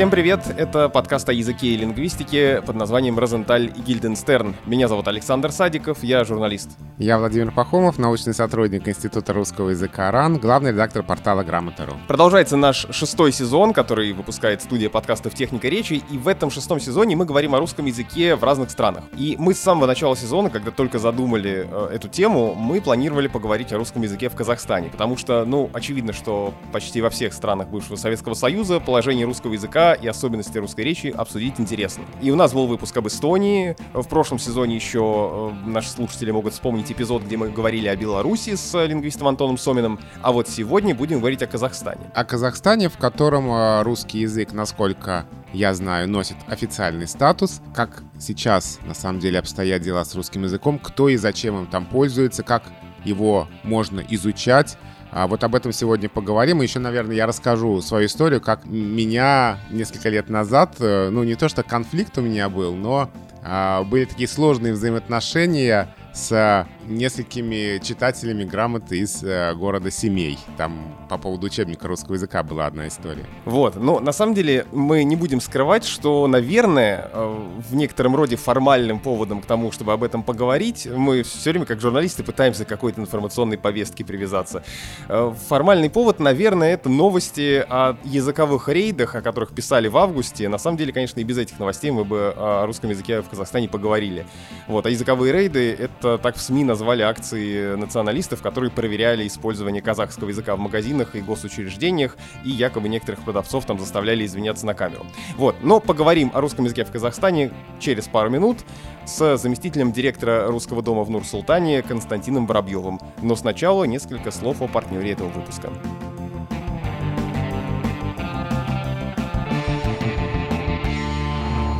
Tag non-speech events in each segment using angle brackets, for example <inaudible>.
Всем привет! Это подкаст о языке и лингвистике под названием «Розенталь и Гильденстерн». Меня зовут Александр Садиков, я журналист. Я Владимир Пахомов, научный сотрудник Института русского языка РАН, главный редактор портала Грамота.ру. Продолжается наш шестой сезон, который выпускает студия подкастов «Техника речи», и в этом шестом сезоне мы говорим о русском языке в разных странах. И мы с самого начала сезона, когда только задумали э, эту тему, мы планировали поговорить о русском языке в Казахстане, потому что, ну, очевидно, что почти во всех странах бывшего Советского Союза положение русского языка и особенности русской речи обсудить интересно. И у нас был выпуск об Эстонии. В прошлом сезоне еще э, наши слушатели могут вспомнить эпизод, где мы говорили о Беларуси с э, лингвистом Антоном Соминым. А вот сегодня будем говорить о Казахстане. О Казахстане, в котором э, русский язык, насколько я знаю, носит официальный статус. Как сейчас, на самом деле, обстоят дела с русским языком, кто и зачем им там пользуется, как его можно изучать, а вот об этом сегодня поговорим. И еще, наверное, я расскажу свою историю, как меня несколько лет назад, э, ну не то что конфликт у меня был, но а, были такие сложные взаимоотношения с несколькими читателями грамоты из э, города Семей. Там по поводу учебника русского языка была одна история. Вот, но на самом деле мы не будем скрывать, что, наверное, э, в некотором роде формальным поводом к тому, чтобы об этом поговорить, мы все время как журналисты пытаемся к какой-то информационной повестке привязаться. Э, формальный повод, наверное, это новости о языковых рейдах, о которых писали в августе. На самом деле, конечно, и без этих новостей мы бы о русском языке в Казахстане поговорили. Вот, а языковые рейды — это так в СМИ назвали акции националистов, которые проверяли использование казахского языка в магазинах и госучреждениях, и якобы некоторых продавцов там заставляли извиняться на камеру. Вот, но поговорим о русском языке в Казахстане через пару минут с заместителем директора Русского дома в Нур-Султане Константином Воробьевым. Но сначала несколько слов о партнере этого выпуска.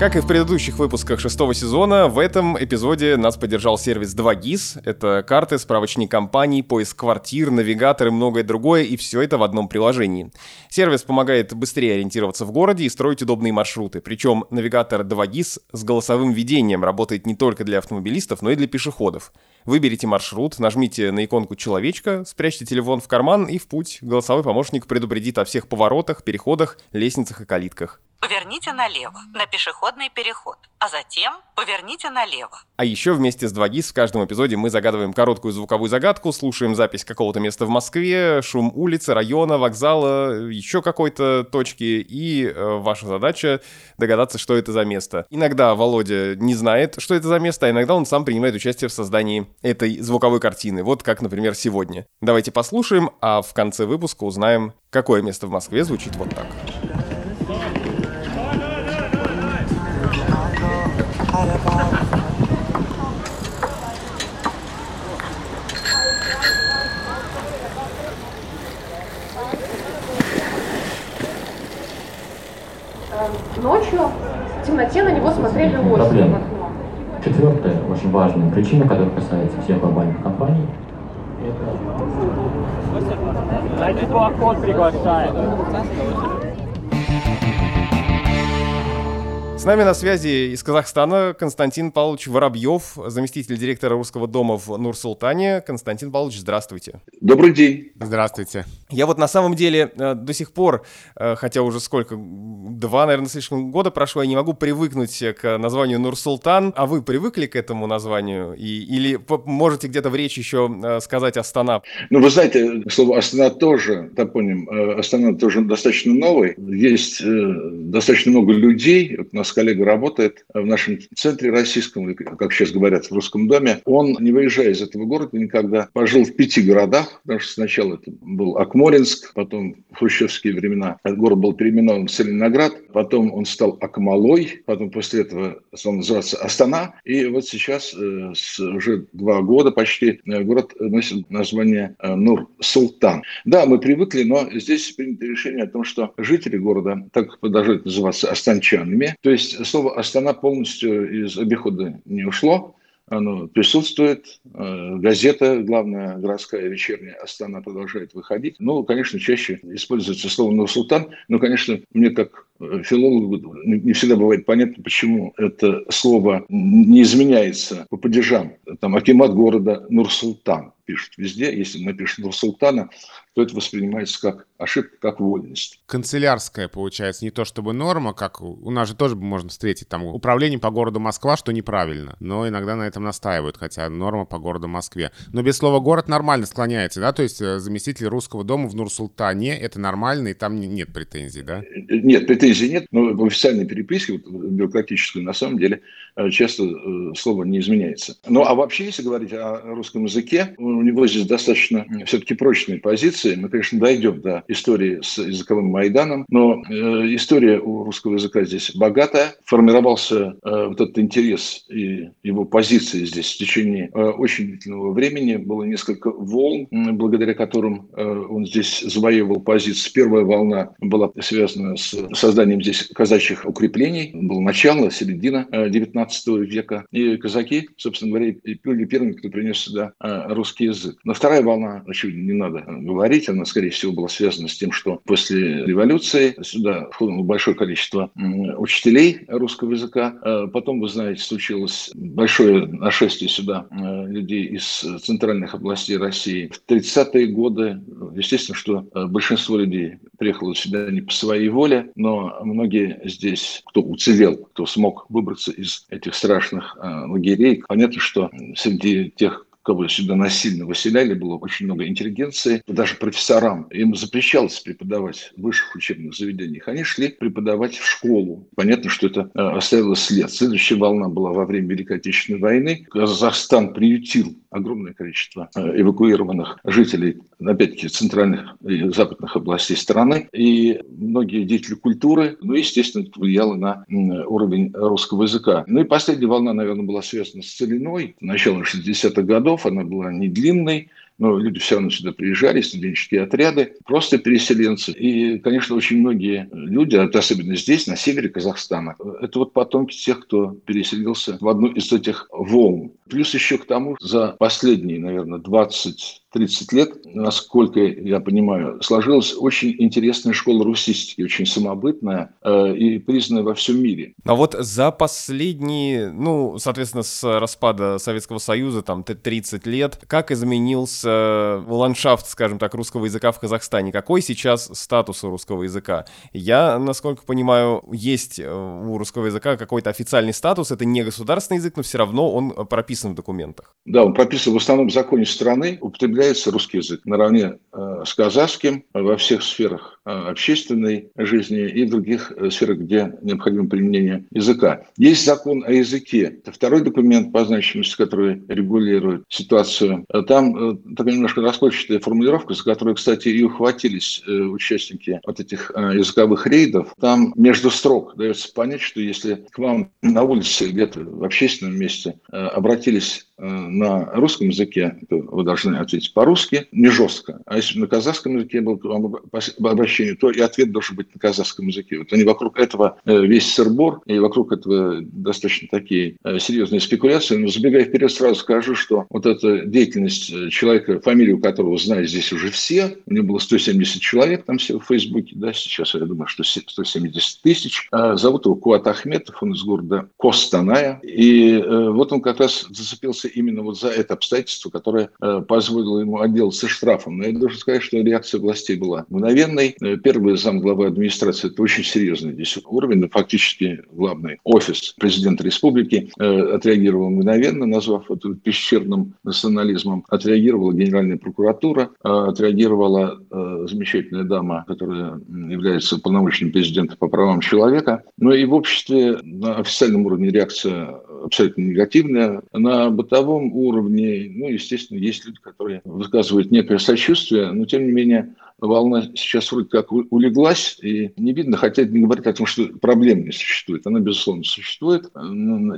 Как и в предыдущих выпусках шестого сезона, в этом эпизоде нас поддержал сервис 2GIS. Это карты, справочник компаний, поиск квартир, навигатор и многое другое, и все это в одном приложении. Сервис помогает быстрее ориентироваться в городе и строить удобные маршруты. Причем навигатор 2GIS с голосовым ведением работает не только для автомобилистов, но и для пешеходов. Выберите маршрут, нажмите на иконку человечка, спрячьте телефон в карман и в путь. Голосовой помощник предупредит о всех поворотах, переходах, лестницах и калитках. Поверните налево, на пешеходный переход, а затем поверните налево. А еще вместе с 2GIS в каждом эпизоде мы загадываем короткую звуковую загадку, слушаем запись какого-то места в Москве, шум улицы, района, вокзала, еще какой-то точки, и э, ваша задача догадаться, что это за место. Иногда Володя не знает, что это за место, а иногда он сам принимает участие в создании этой звуковой картины. Вот как, например, сегодня. Давайте послушаем, а в конце выпуска узнаем, какое место в Москве звучит вот так. Ночью в темноте на него смотрели лошади Проблема. Четвертая, очень важная причина, которая касается всех глобальных компаний, Дайте QR-код приглашает. С нами на связи из Казахстана Константин Павлович Воробьев, заместитель директора Русского дома в Нур-Султане. Константин Павлович, здравствуйте. Добрый день. Здравствуйте. Я вот на самом деле э, до сих пор, э, хотя уже сколько, два, наверное, слишком года прошло, я не могу привыкнуть к названию Нур-Султан. А вы привыкли к этому названию? И, или можете где-то в речи еще э, сказать Астана? Ну, вы знаете, слово Астана тоже, топоним Астана тоже достаточно новый. Есть достаточно много людей, у нас коллега работает в нашем центре российском, как сейчас говорят, в русском доме. Он, не выезжая из этого города никогда, пожил в пяти городах, потому что сначала это был Акмолинск, потом в хрущевские времена этот город был переименован в Целиноград, потом он стал Акмолой, потом после этого он назывался Астана, и вот сейчас э, с, уже два года почти э, город носит название э, Нур-Султан. Да, мы привыкли, но здесь принято решение о том, что жители города так продолжают называться астанчанами, то есть есть слово «Астана» полностью из обихода не ушло. Оно присутствует. Э, газета, главная городская вечерняя «Астана» продолжает выходить. Ну, конечно, чаще используется слово «Нур-Султан». Но, конечно, мне как э, филологу не всегда бывает понятно, почему это слово не изменяется по падежам. Там Акимат города Нур-Султан пишут везде, если напишут Нур-Султана, то это воспринимается как ошибка, как вольность. Канцелярская, получается, не то чтобы норма, как у нас же тоже можно встретить там управление по городу Москва, что неправильно, но иногда на этом настаивают, хотя норма по городу Москве. Но без слова «город» нормально склоняется, да? То есть э, заместитель русского дома в Нур-Султане — это нормально, и там нет претензий, да? Нет, претензий нет, но в официальной переписке, вот, бюрократической, на самом деле, э, часто э, слово не изменяется. Ну, а вообще, если говорить о русском языке, у него здесь достаточно все-таки прочные позиции. Мы, конечно, дойдем до истории с языковым Майданом, но э, история у русского языка здесь богатая. Формировался э, вот этот интерес и его позиции здесь в течение э, очень длительного времени. Было несколько волн, благодаря которым э, он здесь завоевывал позиции. Первая волна была связана с созданием здесь казачьих укреплений. Было начало, середина э, 19 века. И казаки, собственно говоря, были первыми, кто принес сюда э, русский язык. Но вторая волна, очевидно, не надо говорить, она, скорее всего, была связана с тем, что после революции сюда входило большое количество учителей русского языка. Э, потом, вы знаете, случилось большое нашествие сюда э, людей из центральных областей России. В 30-е годы, естественно, что большинство людей приехало сюда не по своей воле, но многие здесь, кто уцелел, кто смог выбраться из этих страшных лагерей, понятно, что среди тех, кого сюда насильно выселяли, было очень много интеллигенции, даже профессорам. Им запрещалось преподавать в высших учебных заведениях. Они шли преподавать в школу. Понятно, что это э, оставило след. Следующая волна была во время Великой Отечественной войны. Казахстан приютил огромное количество э, эвакуированных жителей, опять-таки, центральных и западных областей страны. И многие деятели культуры, ну, естественно, это влияло на уровень русского языка. Ну и последняя волна, наверное, была связана с Целиной, начало 60-х годов. Она была не длинной, но люди все равно сюда приезжали, студенческие отряды, просто переселенцы. И, конечно, очень многие люди, особенно здесь, на севере Казахстана, это вот потомки тех, кто переселился в одну из этих волн. Плюс еще к тому, за последние, наверное, 20 30 лет, насколько я понимаю, сложилась очень интересная школа русистики, очень самобытная э, и признанная во всем мире. А вот за последние, ну, соответственно, с распада Советского Союза, там, 30 лет, как изменился ландшафт, скажем так, русского языка в Казахстане? Какой сейчас статус у русского языка? Я, насколько понимаю, есть у русского языка какой-то официальный статус, это не государственный язык, но все равно он прописан в документах. Да, он прописан в основном в законе страны, употребляется русский язык наравне э, с казахским во всех сферах э, общественной жизни и других э, сферах, где необходимо применение языка. Есть закон о языке. Это второй документ по значимости, который регулирует ситуацию. Там такая немножко расплывчатая формулировка, за которую, кстати, и ухватились участники вот этих языковых рейдов. Там между строк дается понять, что если к вам на улице где-то в общественном месте обратились на русском языке, то вы должны ответить по-русски, не жестко. А если на казахском языке был обращение, то и ответ должен быть на казахском языке. Вот они вокруг этого э, весь сырбор, и вокруг этого достаточно такие э, серьезные спекуляции. Но забегая вперед, сразу скажу, что вот эта деятельность э, человека, фамилию которого знают здесь уже все, у него было 170 человек там все в Фейсбуке, да, сейчас я думаю, что 170 тысяч. А зовут его Куат Ахметов, он из города Костаная. И вот он как раз зацепился именно вот за это обстоятельство, которое позволило ему отделаться штрафом. Но я должен сказать, что реакция властей была мгновенной. Э, первый зам главы администрации – это очень серьезный здесь уровень, фактически главный офис президента республики э, отреагировал мгновенно, назвав это пещерным национализмом. Отреагировала Генеральная прокуратура, э, отреагировала замечательная дама, которая является полномочным президентом по правам человека. Но и в обществе на официальном уровне реакция абсолютно негативная. На бытовом уровне, ну, естественно, есть люди, которые высказывают некое сочувствие, но, тем не менее, волна сейчас вроде как улеглась, и не видно, хотя не говорит о том, что проблем не существует. Она, безусловно, существует,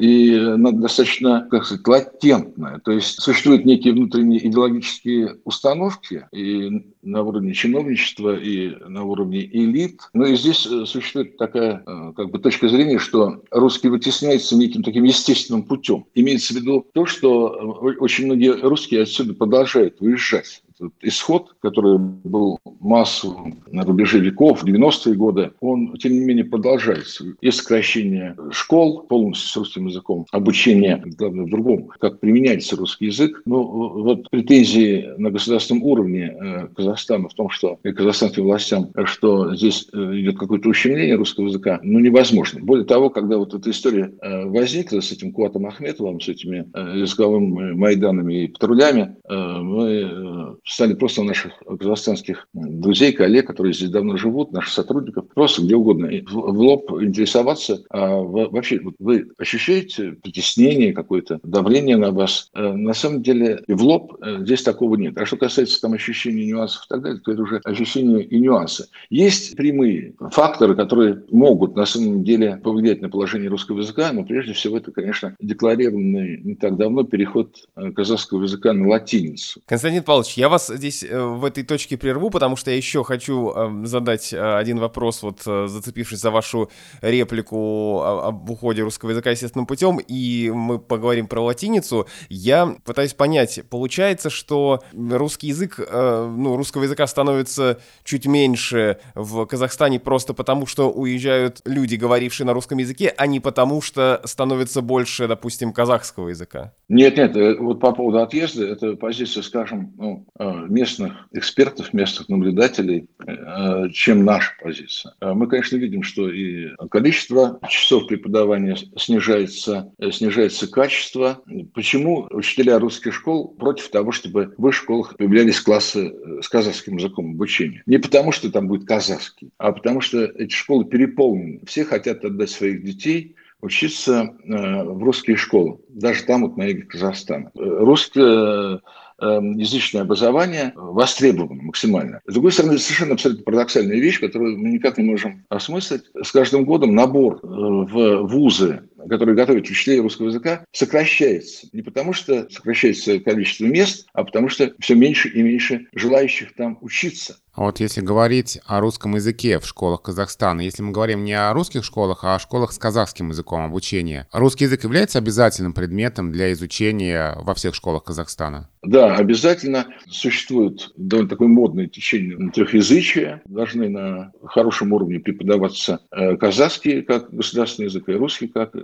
и она достаточно, как сказать, латентная. То есть существуют некие внутренние идеологические установки и на уровне чиновничества, и на уровне элит. Но и здесь э, существует такая э, как бы точка зрения, что русский вытесняется неким таким естественным путем. Имеется в виду то, что э, очень многие русские отсюда продолжают выезжать исход, который был массовым на рубеже веков, в 90-е годы, он, тем не менее, продолжается. Есть сокращение школ полностью с русским языком, обучение, главное, в другом, как применяется русский язык. Ну, вот претензии на государственном уровне э, Казахстана в том, что и казахстанским властям, что здесь э, идет какое-то ущемление русского языка, ну, невозможно. Более того, когда вот эта история э, возникла с этим Куатом Ахметовым, с этими языковыми майданами и патрулями, мы стали просто наших казахстанских друзей, коллег, которые здесь давно живут, наших сотрудников, просто где угодно, в лоб интересоваться, а вообще вот вы ощущаете притеснение какое-то, давление на вас? На самом деле в лоб здесь такого нет. А что касается там ощущения нюансов и так далее, то это уже ощущения и нюансы. Есть прямые факторы, которые могут на самом деле повлиять на положение русского языка, но прежде всего это, конечно, декларированный не так давно переход э, казахского языка на латиницу. Константин Павлович, я вас здесь э, в этой точке прерву, потому что я еще хочу эм, задать э, один вопрос, вот зацепившись за вашу реплику об уходе русского языка естественным путем, и мы поговорим про латиницу. Я пытаюсь понять, получается, что русский язык, ну, русского языка становится чуть меньше в Казахстане просто потому, что уезжают люди, говорившие на русском языке, а не потому, что становится больше, допустим, казахского языка? Нет, нет, э, вот по поводу отъезда, это позиция, скажем, ну, э, местных экспертов, местных наблюдателей, э, чем наша позиция. Мы, конечно, видим, что и количество часов преподавания снижается, снижается качество. Почему учителя русских школ против того, чтобы в их школах появлялись классы с казахским языком обучения? Не потому, что там будет казахский, а потому что эти школы переполнены. Все хотят отдать своих детей учиться э, в русские школы, даже там, вот на юге Казахстана. Э, русское Эм, язычное образование востребовано максимально. С другой стороны, совершенно абсолютно парадоксальная вещь, которую мы никак не можем осмыслить. С каждым годом набор э, в вузы, которые готовят учителей русского языка, сокращается. Не потому, что сокращается количество мест, а потому что все меньше и меньше желающих там учиться. А вот если говорить о русском языке в школах Казахстана, если мы говорим не о русских школах, а о школах с казахским языком обучения, русский язык является обязательным предметом для изучения во всех школах Казахстана? Да, обязательно. Существует довольно такое модное течение трехязычия. Должны на хорошем уровне преподаваться э, казахский как государственный язык, и русский как э,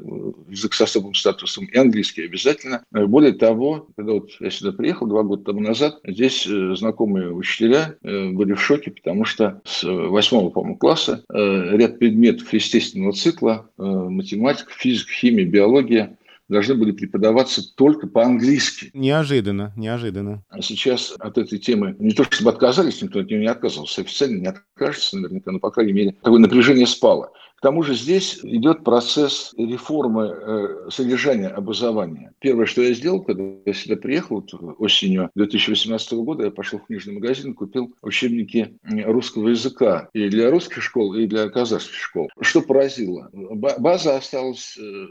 язык с особым статусом, и английский обязательно. Э, более того, когда вот я сюда приехал два года тому назад, здесь знакомые учителя были в шоке, потому что с восьмого, по-моему, класса ряд предметов естественного цикла, математика, физика, химия, биология, должны были преподаваться только по-английски. Неожиданно, неожиданно. А сейчас от этой темы не то чтобы отказались, никто от нее не отказывался, официально не откажется наверняка, но, по крайней мере, такое напряжение спало. К тому же здесь идет процесс реформы э, содержания образования. Первое, что я сделал, когда я сюда приехал вот, осенью 2018 года, я пошел в книжный магазин, купил учебники русского языка и для русских школ, и для казахских школ. Что поразило? База осталась э,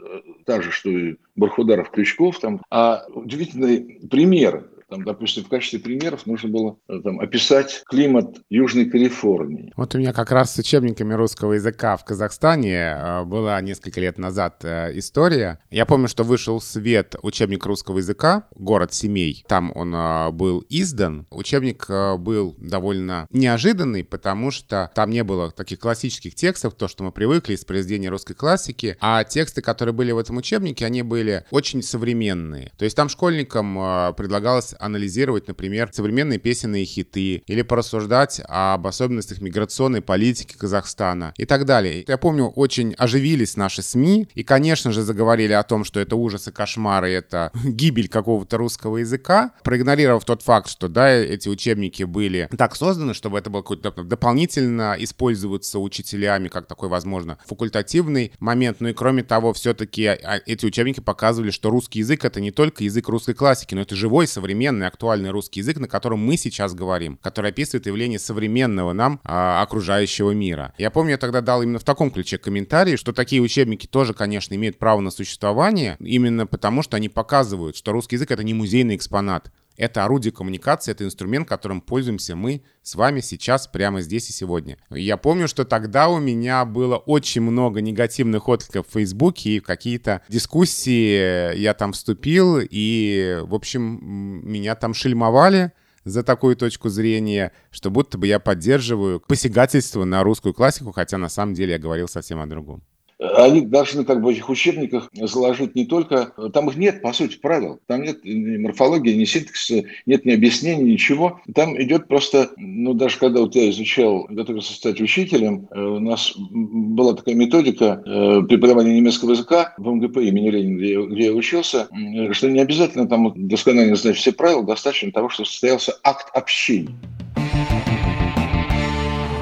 та же, что и Бархударов, Крючков, там, а удивительные примеры там, допустим, в качестве примеров нужно было э, там, описать климат Южной Калифорнии. Вот у меня как раз с учебниками русского языка в Казахстане э, была несколько лет назад э, история. Я помню, что вышел в свет учебник русского языка «Город семей». Там он был издан. Учебник был довольно неожиданный, потому что там не было таких классических текстов, то, что мы привыкли из произведения русской классики, а тексты, которые были в этом учебнике, они были очень современные. То есть там школьникам предлагалось анализировать, например, современные песенные хиты или порассуждать об особенностях миграционной политики Казахстана и так далее. Я помню, очень оживились наши СМИ и, конечно же, заговорили о том, что это ужасы, кошмары, это <laughs> гибель какого-то русского языка, проигнорировав тот факт, что, да, эти учебники были так созданы, чтобы это было какой-то дополнительно использоваться учителями, как такой, возможно, факультативный момент. Ну и кроме того, все-таки а, эти учебники показывали, что русский язык — это не только язык русской классики, но это живой, современный современный, актуальный русский язык, на котором мы сейчас говорим, который описывает явление современного нам а, окружающего мира. Я помню, я тогда дал именно в таком ключе комментарий, что такие учебники тоже, конечно, имеют право на существование, именно потому что они показывают, что русский язык — это не музейный экспонат. Это орудие коммуникации, это инструмент, которым пользуемся мы с вами сейчас, прямо здесь и сегодня. Я помню, что тогда у меня было очень много негативных откликов в Фейсбуке и какие-то дискуссии я там вступил, и, в общем, меня там шельмовали, за такую точку зрения, что будто бы я поддерживаю посягательство на русскую классику, хотя на самом деле я говорил совсем о другом они должны как бы в этих учебниках заложить не только... Там их нет, по сути, правил. Там нет ни морфологии, ни синтаксиса, нет ни объяснений, ничего. Там идет просто... Ну, даже когда вот я изучал, готовился стать учителем, э, у нас была такая методика э, преподавания немецкого языка в МГП имени Ленина, где я, учился, что не обязательно там досконально знать все правила, достаточно того, что состоялся акт общения.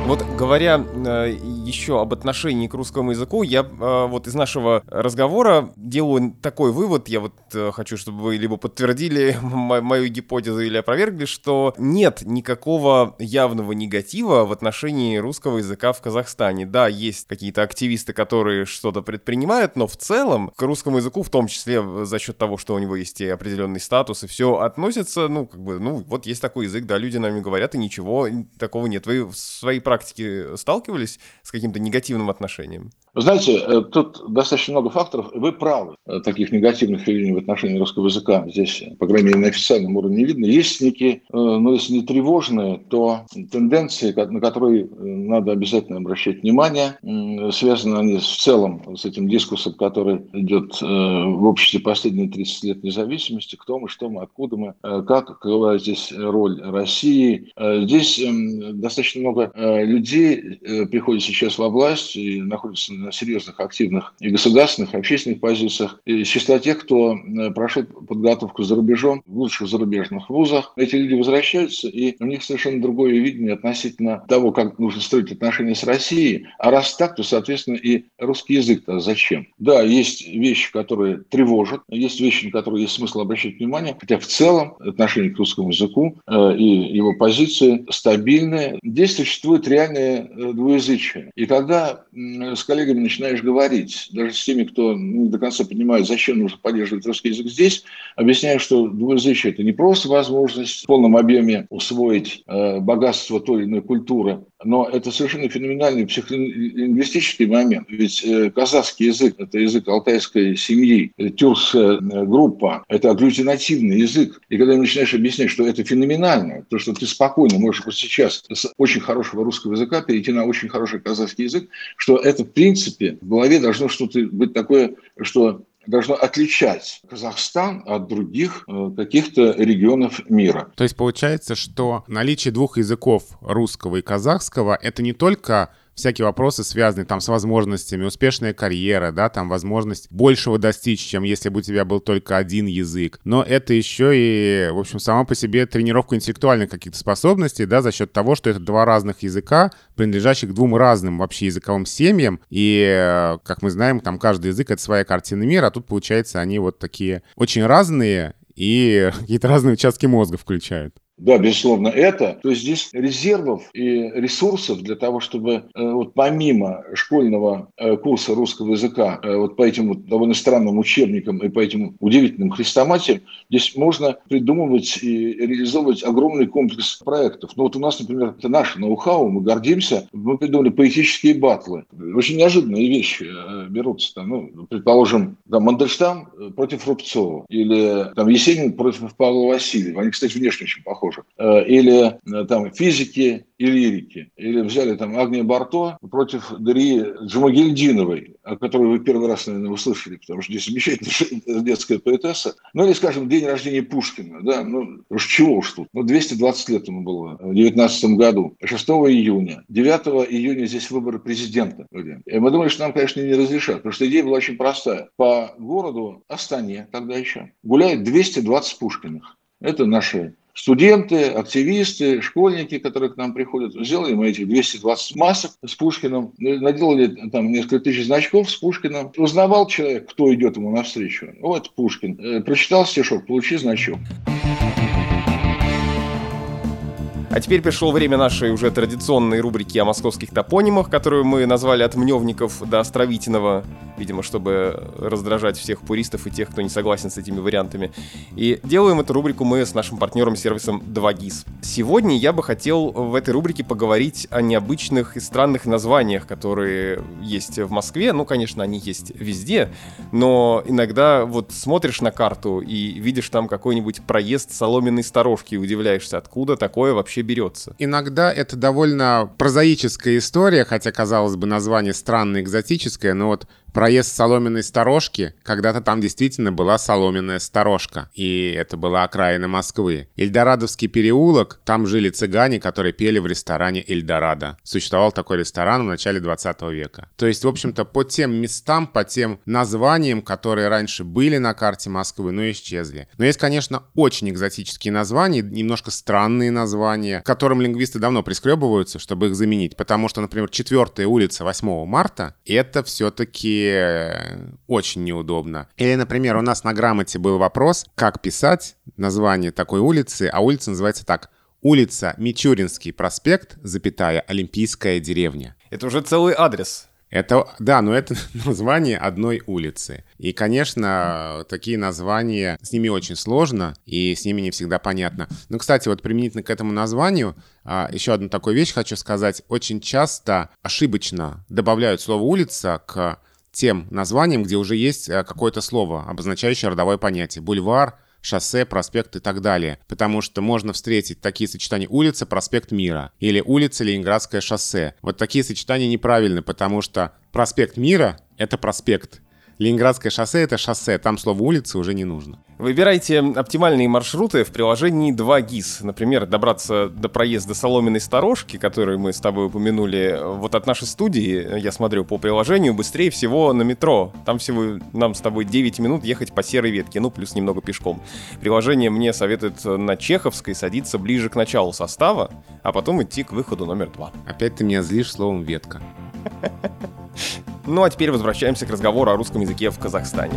Вот говоря э, еще об отношении к русскому языку, я э, вот из нашего разговора делаю такой вывод, я вот э, хочу, чтобы вы либо подтвердили <laughs> мою гипотезу или опровергли, что нет никакого явного негатива в отношении русского языка в Казахстане. Да, есть какие-то активисты, которые что-то предпринимают, но в целом к русскому языку, в том числе за счет того, что у него есть и определенный статус, и все относится, ну, как бы, ну, вот есть такой язык, да, люди нами говорят, и ничего такого нет. Вы в своей практике сталкивались с каким-то негативным отношением? Вы знаете, э, тут достаточно много факторов. Вы правы. Э, таких негативных явлений в отношении русского языка здесь, по крайней мере, на официальном уровне не видно. Есть некие, э, ну, если не тревожные, то тенденции, на которые надо обязательно обращать внимание. Связаны они в целом с этим дискурсом, который идет в обществе последние 30 лет независимости, кто мы, что мы, откуда мы, как, какова здесь роль России. Здесь эм, достаточно много людей приходит сейчас во власть и находятся на серьезных, активных и государственных, и общественных позициях. Из числа тех, кто э, прошел подготовку за рубежом в лучших зарубежных вузах. Эти люди возвращаются, и у них совершенно другое видение относительно того, как нужно строить отношения с Россией. А раз так, то, соответственно, и русский язык-то зачем? Да, есть вещи, которые тревожат, есть вещи, на которые есть смысл обращать внимание, хотя в целом отношение к русскому языку э, и его позиции стабильные. Здесь существует реальное э, двуязычие. И когда с коллегами начинаешь говорить, даже с теми, кто не до конца понимает, зачем нужно поддерживать русский язык здесь, объясняю, что двуязычие – это не просто возможность в полном объеме усвоить э, богатство той или иной культуры, но это совершенно феноменальный психолингвистический момент. Ведь э, казахский язык – это язык алтайской семьи, тюркская э, группа, это агглютинативный язык. И когда начинаешь объяснять, что это феноменально, то, что ты спокойно можешь вот сейчас с очень хорошего русского языка перейти на очень хороший казахский язык, что это, в принципе, в голове должно что-то быть такое, что должно отличать Казахстан от других э, каких-то регионов мира. То есть получается, что наличие двух языков русского и казахского это не только всякие вопросы, связанные там с возможностями, успешная карьера, да, там возможность большего достичь, чем если бы у тебя был только один язык. Но это еще и, в общем, сама по себе тренировка интеллектуальных каких-то способностей, да, за счет того, что это два разных языка, принадлежащих двум разным вообще языковым семьям. И, как мы знаем, там каждый язык — это своя картина мира, а тут, получается, они вот такие очень разные и <laughs> какие-то разные участки мозга включают. Да, безусловно, это. То есть здесь резервов и ресурсов для того, чтобы э, вот помимо школьного э, курса русского языка, э, вот по этим вот довольно странным учебникам и по этим удивительным хрестоматиям, здесь можно придумывать и реализовывать огромный комплекс проектов. Ну вот у нас, например, это наше ноу-хау, мы гордимся, мы придумали поэтические батлы. Очень неожиданные вещи берутся. Там, ну, предположим, там, Мандельштам против Рубцова или там, Есенин против Павла Васильева. Они, кстати, внешне очень похожи похожих. Э, или э, там физики и лирики. Или взяли там Агния Барто против Дарьи Джамагильдиновой, о которой вы первый раз, наверное, услышали, потому что здесь замечательная <laughs> детская поэтесса. Ну, или, скажем, день рождения Пушкина, да, ну, уж чего уж тут. Ну, 220 лет ему было в 19 году, 6 июня. 9 июня здесь выборы президента. И мы думали, что нам, конечно, не разрешат, потому что идея была очень простая. По городу Астане тогда еще гуляет 220 Пушкиных. Это наши студенты, активисты, школьники, которые к нам приходят. Сделали мы этих 220 масок с Пушкиным, наделали там несколько тысяч значков с Пушкиным. Узнавал человек, кто идет ему навстречу. Вот Пушкин. Э, прочитал стишок, получи значок. А теперь пришло время нашей уже традиционной рубрики о московских топонимах, которую мы назвали от Мневников до Островитиного, видимо, чтобы раздражать всех пуристов и тех, кто не согласен с этими вариантами. И делаем эту рубрику мы с нашим партнером-сервисом 2GIS. Сегодня я бы хотел в этой рубрике поговорить о необычных и странных названиях, которые есть в Москве. Ну, конечно, они есть везде, но иногда вот смотришь на карту и видишь там какой-нибудь проезд соломенной сторожки и удивляешься, откуда такое вообще берется. Иногда это довольно прозаическая история, хотя, казалось бы, название странное, экзотическое, но вот проезд соломенной сторожки, когда-то там действительно была соломенная сторожка, и это была окраина Москвы. Эльдорадовский переулок, там жили цыгане, которые пели в ресторане Эльдорадо. Существовал такой ресторан в начале 20 века. То есть, в общем-то, по тем местам, по тем названиям, которые раньше были на карте Москвы, но исчезли. Но есть, конечно, очень экзотические названия, немножко странные названия, которым лингвисты давно прискребываются, чтобы их заменить. Потому что, например, 4 улица 8 марта — это все-таки очень неудобно. Или, например, у нас на грамоте был вопрос, как писать название такой улицы, а улица называется так. Улица Мичуринский проспект, запятая, Олимпийская деревня. Это уже целый адрес. Это, да, но это <laughs> название одной улицы. И, конечно, такие названия, с ними очень сложно, и с ними не всегда понятно. Ну, кстати, вот применительно к этому названию, а, еще одну такую вещь хочу сказать. Очень часто ошибочно добавляют слово «улица» к тем названием, где уже есть э, какое-то слово, обозначающее родовое понятие. Бульвар, шоссе, проспект и так далее. Потому что можно встретить такие сочетания улица, проспект Мира или улица Ленинградское шоссе. Вот такие сочетания неправильны, потому что проспект Мира — это проспект, Ленинградское шоссе — это шоссе, там слово «улица» уже не нужно. Выбирайте оптимальные маршруты в приложении 2GIS. Например, добраться до проезда Соломенной сторожки, которую мы с тобой упомянули, вот от нашей студии, я смотрю по приложению, быстрее всего на метро. Там всего нам с тобой 9 минут ехать по серой ветке, ну, плюс немного пешком. Приложение мне советует на Чеховской садиться ближе к началу состава, а потом идти к выходу номер 2. Опять ты меня злишь словом «ветка». Ну а теперь возвращаемся к разговору о русском языке в Казахстане.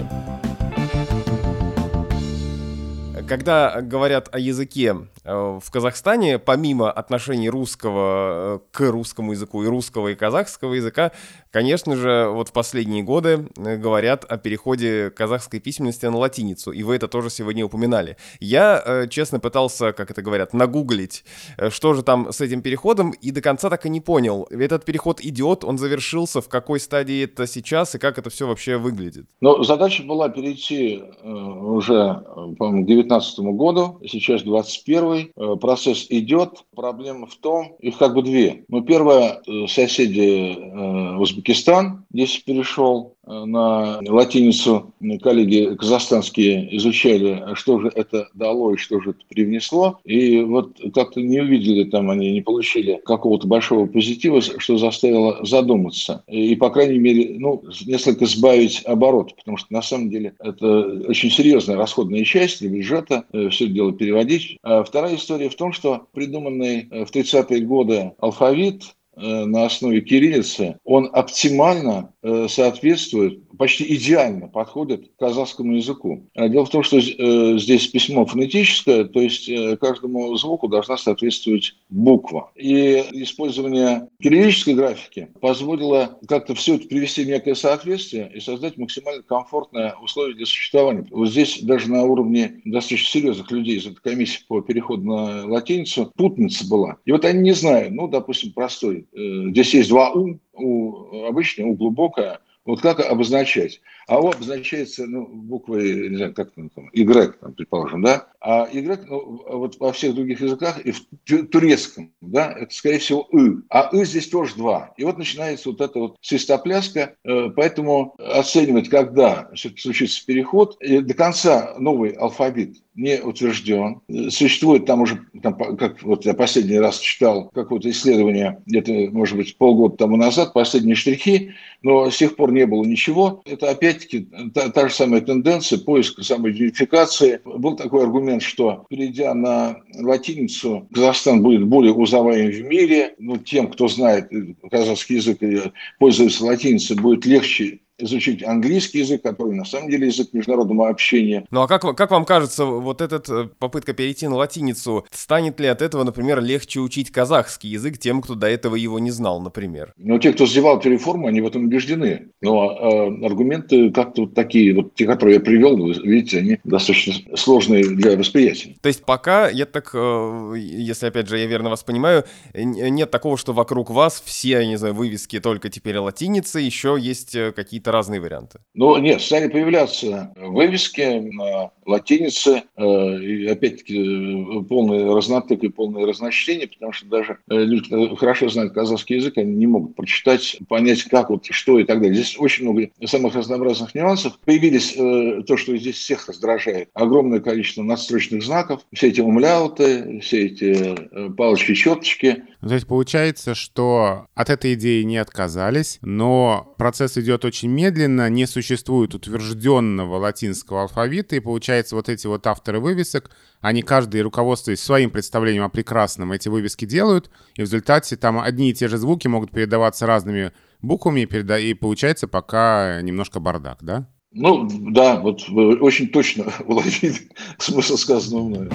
Когда говорят о языке Э, в Казахстане, помимо отношений русского э, к русскому языку и русского и казахского языка, конечно же, вот в последние годы э, говорят о переходе казахской письменности на латиницу, и вы это тоже сегодня упоминали. Я, честно, пытался, как это говорят, нагуглить, что же там с этим переходом, и до конца так и не понял. Этот переход идет, он завершился, в какой стадии это сейчас, и как это все вообще выглядит? Ну, задача была перейти уже, по-моему, к 2019 году, сейчас 21 Э, процесс идет. Проблема в том, их как бы две. Ну, первое, э, соседи э, Узбекистан здесь перешел на латиницу коллеги казахстанские изучали, что же это дало и что же это привнесло. И вот как-то не увидели там, они не получили какого-то большого позитива, что заставило задуматься. И, по крайней мере, ну, несколько сбавить оборот, потому что на самом деле это очень серьезная расходная часть для бюджета, э, все это дело переводить. А вторая история в том, что придуманный э, в 30-е годы алфавит на основе кириллицы, он оптимально соответствует почти идеально подходит к казахскому языку. А дело в том, что э, здесь письмо фонетическое, то есть э, каждому звуку должна соответствовать буква. И использование кириллической графики позволило как-то все это привести в некое соответствие и создать максимально комфортное условие для существования. Вот здесь даже на уровне достаточно серьезных людей из этой комиссии по переходу на латиницу путаница была. И вот они не знают, ну, допустим, простой. Э, здесь есть два «у», у обычное, у глубокое, вот как обозначать? А O обозначается ну, буквой, не знаю, как там, Y, там, предположим, да? А Y, ну, вот во всех других языках и в турецком, да, это, скорее всего, И. А И здесь тоже два. И вот начинается вот эта вот свистопляска, э, поэтому оценивать, когда случится переход, и до конца новый алфавит не утвержден. Существует там уже, там, как вот я последний раз читал какое-то исследование, где-то, может быть, полгода тому назад, последние штрихи, но с тех пор не было ничего. Это опять опять-таки та, та же самая тенденция поиска самоидентификации. Был такой аргумент, что перейдя на латиницу, Казахстан будет более узнаваем в мире. Ну, тем, кто знает казахский язык и пользуется латиницей, будет легче изучить английский язык, который на самом деле язык международного общения. Ну а как, как вам кажется, вот эта э, попытка перейти на латиницу, станет ли от этого, например, легче учить казахский язык тем, кто до этого его не знал, например? Ну, те, кто сделал эту реформу, они в этом убеждены. Но э, аргументы как-то вот такие, вот те, которые я привел, вы видите, они достаточно сложные для восприятия. То есть пока, я так, э, если опять же я верно вас понимаю, нет такого, что вокруг вас все, не знаю, вывески только теперь латиницы, еще есть э, какие-то разные варианты? Ну, нет, стали появляться вывески на латинице, э, и опять-таки полный разнотык и полное разночтение, потому что даже люди, хорошо знают казахский язык, они не могут прочитать, понять, как вот, что и так далее. Здесь очень много самых разнообразных нюансов. Появились то, что здесь всех раздражает, огромное количество надстрочных знаков, все эти умляуты, все эти палочки-четочки. То есть получается, что от этой идеи не отказались, но процесс идет очень медленно, не существует утвержденного латинского алфавита, и получается вот эти вот авторы вывесок, они каждый, руководствуясь своим представлением о прекрасном, эти вывески делают, и в результате там одни и те же звуки могут передаваться разными буквами, и получается пока немножко бардак, да? Ну, да, вот вы очень точно <laughs> уловили смысл сказанного мною.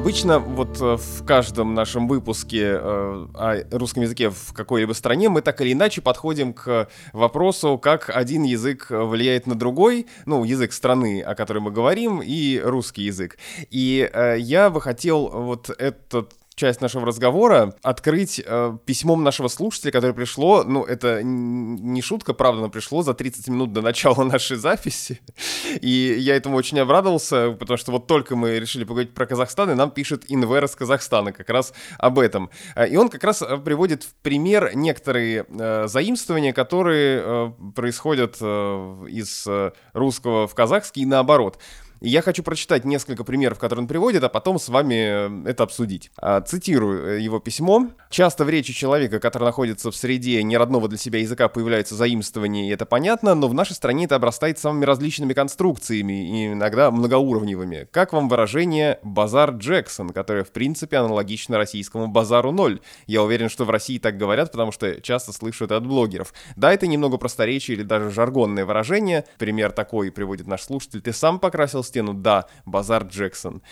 Обычно вот э, в каждом нашем выпуске э, о русском языке в какой-либо стране мы так или иначе подходим к вопросу, как один язык влияет на другой, ну, язык страны, о которой мы говорим, и русский язык. И э, я бы хотел вот этот часть нашего разговора открыть э, письмом нашего слушателя, которое пришло, ну, это не шутка, правда, но пришло за 30 минут до начала нашей записи. <laughs> И я этому очень обрадовался, потому что вот только мы решили поговорить про Казахстан, и нам пишет Инвер из Казахстана как раз об этом. Э, и он как раз э, приводит в пример некоторые э, заимствования, которые э, происходят э, из э, русского в казахский и наоборот. Я хочу прочитать несколько примеров, которые он приводит, а потом с вами э, это обсудить. А, цитирую э, его письмо. «Часто в речи человека, который находится в среде неродного для себя языка, появляются заимствования, и это понятно, но в нашей стране это обрастает самыми различными конструкциями и иногда многоуровневыми. Как вам выражение «базар Джексон», которое в принципе аналогично российскому «базару ноль»? Я уверен, что в России так говорят, потому что часто слышу это от блогеров. Да, это немного просторечие или даже жаргонное выражение. Пример такой приводит наш слушатель. «Ты сам покрасил стену, да, Базар Джексон.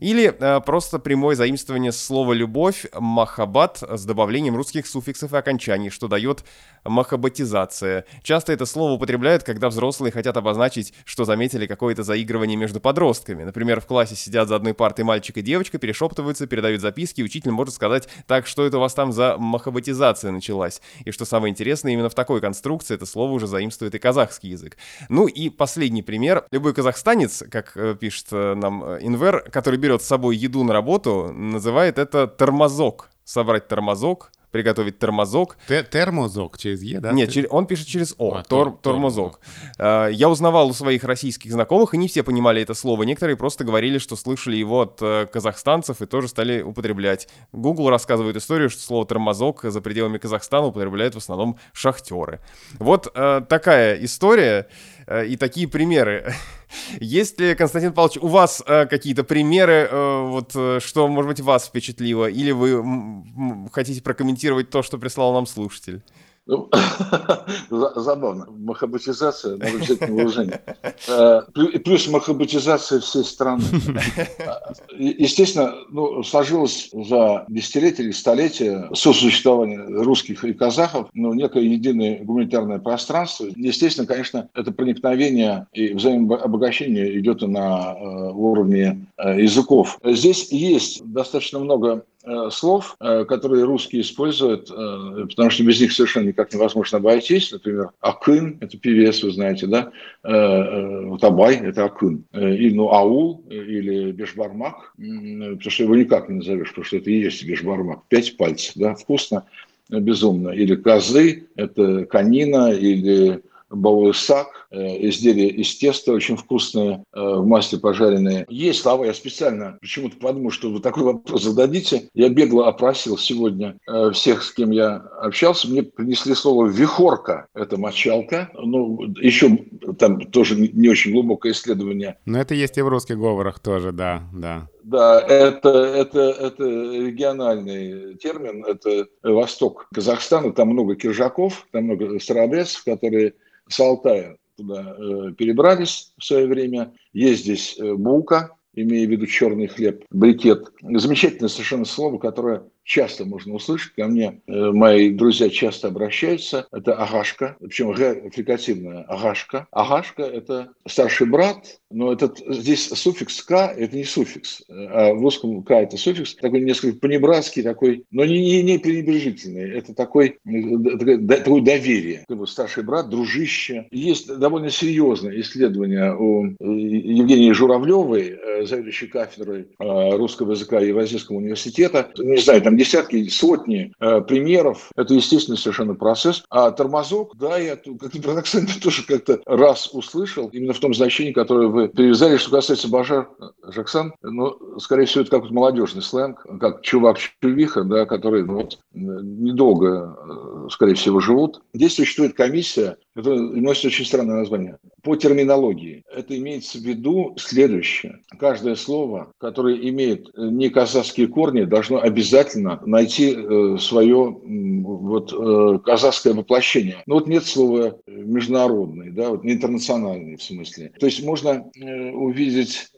Или э, просто прямое заимствование слова «любовь» «махабат» с добавлением русских суффиксов и окончаний, что дает махабатизация. Часто это слово употребляют, когда взрослые хотят обозначить, что заметили какое-то заигрывание между подростками. Например, в классе сидят за одной партой мальчик и девочка, перешептываются, передают записки, и учитель может сказать, так, что это у вас там за махабатизация началась. И что самое интересное, именно в такой конструкции это слово уже заимствует и казахский язык. Ну и последний пример. Любой казахстанец, как э, пишет э, нам э, Инвер, который берет с собой еду на работу, называет это тормозок. Собрать тормозок, приготовить тормозок. Т термозок через Е, да? Нет, он пишет через О, а, тор тормозок. А, я узнавал у своих российских знакомых, и не все понимали это слово. Некоторые просто говорили, что слышали его от казахстанцев и тоже стали употреблять. Google рассказывает историю, что слово тормозок за пределами Казахстана употребляют в основном шахтеры. Вот такая история. Э, и такие примеры. <laughs> Есть ли, Константин Павлович, у вас э, какие-то примеры, э, вот что, может быть, вас впечатлило, или вы хотите прокомментировать то, что прислал нам слушатель? Ну, <laughs> забавно. Махабатизация, на вооружение. <laughs> Э, плюс махабатизация всей страны. <laughs> Естественно, ну, сложилось за десятилетия или столетия сосуществования русских и казахов ну, некое единое гуманитарное пространство. Естественно, конечно, это проникновение и взаимообогащение идет на э, уровне э, языков. Здесь есть достаточно много слов, э, которые русские используют, э, потому что без них совершенно никак невозможно обойтись. Например, Акын – это певец, вы знаете, да? Табай – это Акын. И, ну, Аул или Бешбармак, потому что его никак не назовешь, потому что это и есть Бешбармак. Пять пальцев, да? Вкусно, безумно. Или козы – это канина, или э, изделия из теста, очень вкусные, э, в масле пожаренные. Есть слова, я специально почему-то подумал, что вы такой вопрос зададите. Я бегло опросил сегодня э, всех, с кем я общался. Мне принесли слово «вихорка». Это мочалка. Ну, еще там тоже не очень глубокое исследование. Но это есть и в русских говорах тоже, да, да. Да, это, это, это региональный термин, это восток Казахстана, там много киржаков, там много старобрядцев, которые с Алтая туда э, перебрались в свое время. Есть здесь э, булка, имея в виду черный хлеб, брикет. Замечательное совершенно слово, которое часто можно услышать. Ко мне э, мои друзья часто обращаются. Это агашка, причем г фрикативная агашка. Агашка – это старший брат, но этот, здесь суффикс «к» – это не суффикс, а в русском «к» – это суффикс, такой несколько понебратский, такой, но не, не, не пренебрежительный. Это такой, такое доверие. Такой старший брат, дружище. Есть довольно серьезное исследование у э, Евгении Журавлевой, э, заведующей кафедрой русского языка Евразийского университета. Не знаю, там десятки, сотни э, примеров. Это естественный совершенно процесс. А тормозок, да, я как-то <laughs> парадоксально тоже как-то раз услышал, именно в том значении, которое вы привязали, что касается Бажар Жаксан, ну, скорее всего, это как молодежный сленг, как чувак-чувиха, да, который ну, вот, недолго, э, скорее всего, живут. Здесь существует комиссия, это носит очень странное название. По терминологии это имеется в виду следующее. Каждое слово, которое имеет не казахские корни, должно обязательно найти э, свое вот, э, казахское воплощение. Но вот нет слова международный, да, вот не интернациональный в смысле. То есть можно э, увидеть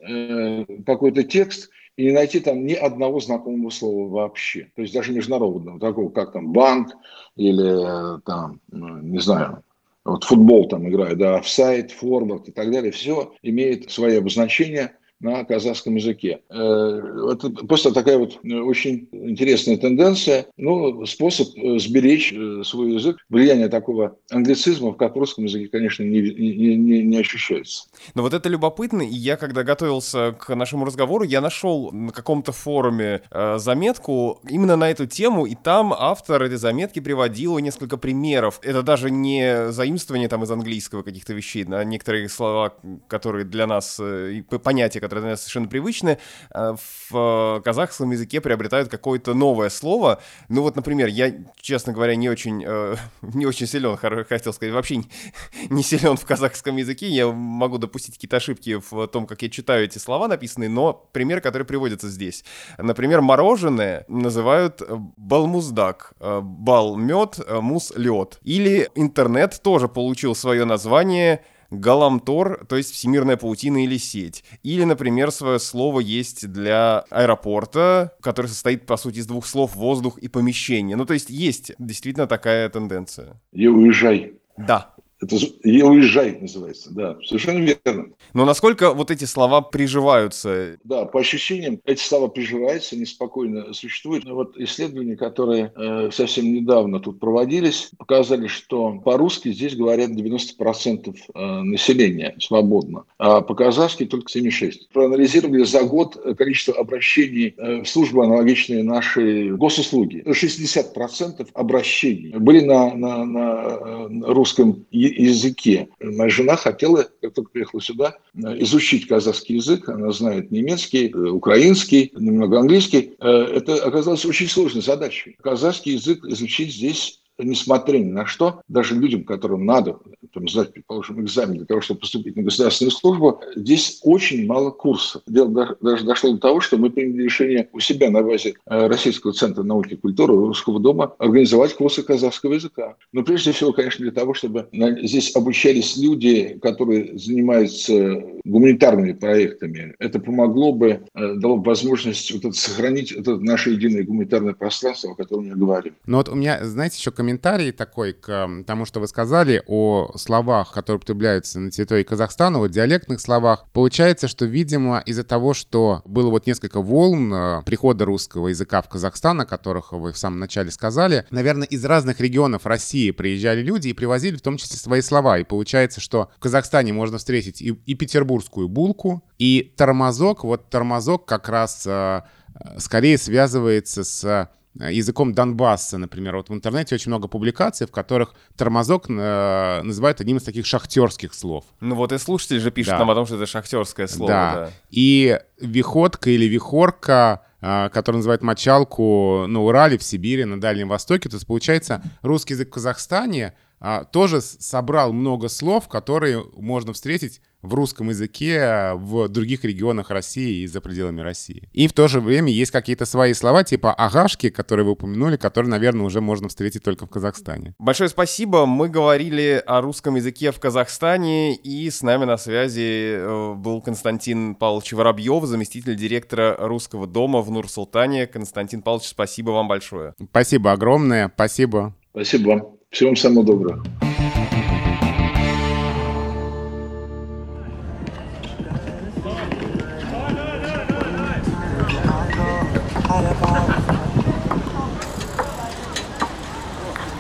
какой-то текст, и не найти там ни одного знакомого слова вообще. То есть даже международного, такого как там банк или там, ну, не знаю, вот футбол там играет, да, офсайд, форвард и так далее, все имеет свои обозначения, на казахском языке. Э, это просто такая вот э, очень интересная тенденция, ну, способ э, сберечь свой язык. Влияние такого англицизма, как в русском языке, конечно, не, не, не, не ощущается. Но вот это любопытно, и я, когда готовился к нашему разговору, я нашел на каком-то форуме заметку именно на эту тему, и там автор этой заметки приводил несколько примеров. Это даже не заимствование там из английского каких-то вещей, а некоторые слова, которые для нас, понятия, которые для нас совершенно привычны, э, в э, казахском языке приобретают какое-то новое слово. Ну вот, например, я, честно говоря, не очень, э, <laughs> не очень силен, хотел сказать, вообще <laughs> не, силен в казахском языке. Я могу допустить какие-то ошибки в том, как я читаю эти слова написанные, но пример, который приводится здесь. Например, мороженое называют балмуздак, бал мед, мус лед. Или интернет тоже получил свое название Галамтор, то есть всемирная паутина или сеть. Или, например, свое слово есть для аэропорта, который состоит, по сути, из двух слов «воздух» и «помещение». Ну, то есть есть действительно такая тенденция. И уезжай. Да, это «И уезжай» называется, да, совершенно верно. Но насколько вот эти слова приживаются? Да, по ощущениям, эти слова приживаются, они спокойно существуют. Но вот исследования, которые э, совсем недавно тут проводились, показали, что по-русски здесь говорят 90% э, населения свободно, а по-казахски только 76%. Проанализировали за год количество обращений э, в службы, аналогичные нашей госуслуги. 60% обращений были на, на, на э, русском языке языке. Моя жена хотела, как только приехала сюда, изучить казахский язык. Она знает немецкий, э, украинский, немного английский. Э, это оказалось очень сложной задачей. Казахский язык изучить здесь несмотря ни на что, даже людям, которым надо там, сдать, предположим, экзамен для того, чтобы поступить на государственную службу, здесь очень мало курсов. Дело даже дошло до того, что мы приняли решение у себя на базе э, Российского центра науки и культуры Русского дома организовать курсы казахского языка. Но прежде всего, конечно, для того, чтобы здесь обучались люди, которые занимаются гуманитарными проектами. Это помогло бы, э, дало возможность вот это, сохранить это наше единое гуманитарное пространство, о котором я говорю. Ну вот у меня, знаете, еще комментарий комментарий такой к тому, что вы сказали о словах, которые употребляются на территории Казахстана, о диалектных словах. Получается, что, видимо, из-за того, что было вот несколько волн э, прихода русского языка в Казахстан, о которых вы в самом начале сказали, наверное, из разных регионов России приезжали люди и привозили в том числе свои слова. И получается, что в Казахстане можно встретить и, и петербургскую булку, и тормозок. Вот тормозок как раз э, скорее связывается с э, языком Донбасса, например. Вот в интернете очень много публикаций, в которых тормозок э, называют одним из таких шахтерских слов. Ну вот и слушатели же пишут Да. нам о том, что это шахтерское слово. да. да. И виходка или вихорка, а, который называют мочалку на Урале, в Сибири, на Дальнем Востоке. То есть, получается, русский язык в Казахстане тоже с- собрал много слов, которые можно встретить в русском языке в других регионах России и за пределами России. И в то же время есть какие-то свои слова, типа агашки, которые вы упомянули, которые, наверное, уже можно встретить только в Казахстане. Большое спасибо. Мы говорили о русском языке в Казахстане, и с нами на связи э, был Константин Павлович Воробьев, заместитель директора русского дома в Нур-Султане. Константин Павлович, спасибо вам большое. Спасибо огромное, спасибо. Спасибо вам. Всего вам самого доброго.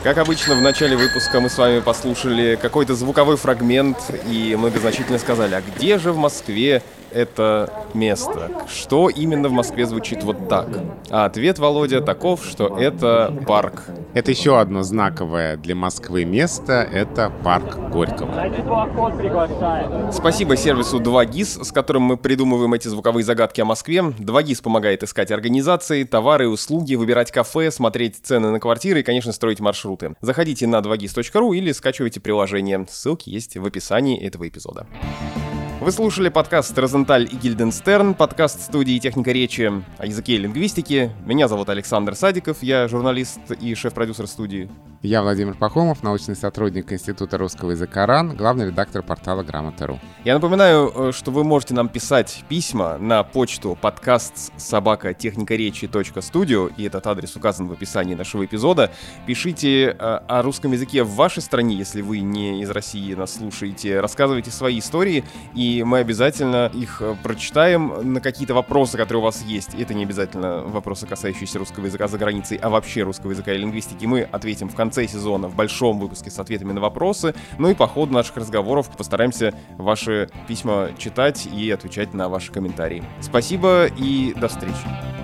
Как обычно, в начале выпуска мы с вами послушали какой-то звуковой фрагмент и многозначительно сказали, а где же в Москве это место? Что именно в Москве звучит вот так? А ответ, Володя, таков, что это парк. Это еще одно знаковое для Москвы место — это парк Горького. Спасибо сервису 2GIS, с которым мы придумываем эти звуковые загадки о Москве. 2GIS помогает искать организации, товары услуги, выбирать кафе, смотреть цены на квартиры и, конечно, строить маршруты. Заходите на 2GIS.ru или скачивайте приложение. Ссылки есть в описании этого эпизода. Вы слушали подкаст «Розенталь и Гильденстерн», подкаст студии «Техника речи» о языке и лингвистике. Меня зовут Александр Садиков, я журналист и шеф-продюсер студии. Я Владимир Пахомов, научный сотрудник Института русского языка РАН, главный редактор портала Грамота.ру. Я напоминаю, э, что вы можете нам писать письма на почту подкаст собака студио, и этот адрес указан в описании нашего эпизода. Пишите э, о русском языке в вашей стране, если вы не из России нас слушаете. Рассказывайте свои истории, и мы обязательно их э, прочитаем на какие-то вопросы, которые у вас есть. Это не обязательно вопросы, касающиеся русского языка за границей, а вообще русского языка и лингвистики. Мы ответим в конце сезона в большом выпуске с ответами на вопросы. Ну и по ходу наших разговоров постараемся ваши письма читать и отвечать на ваши комментарии. Спасибо и до встречи.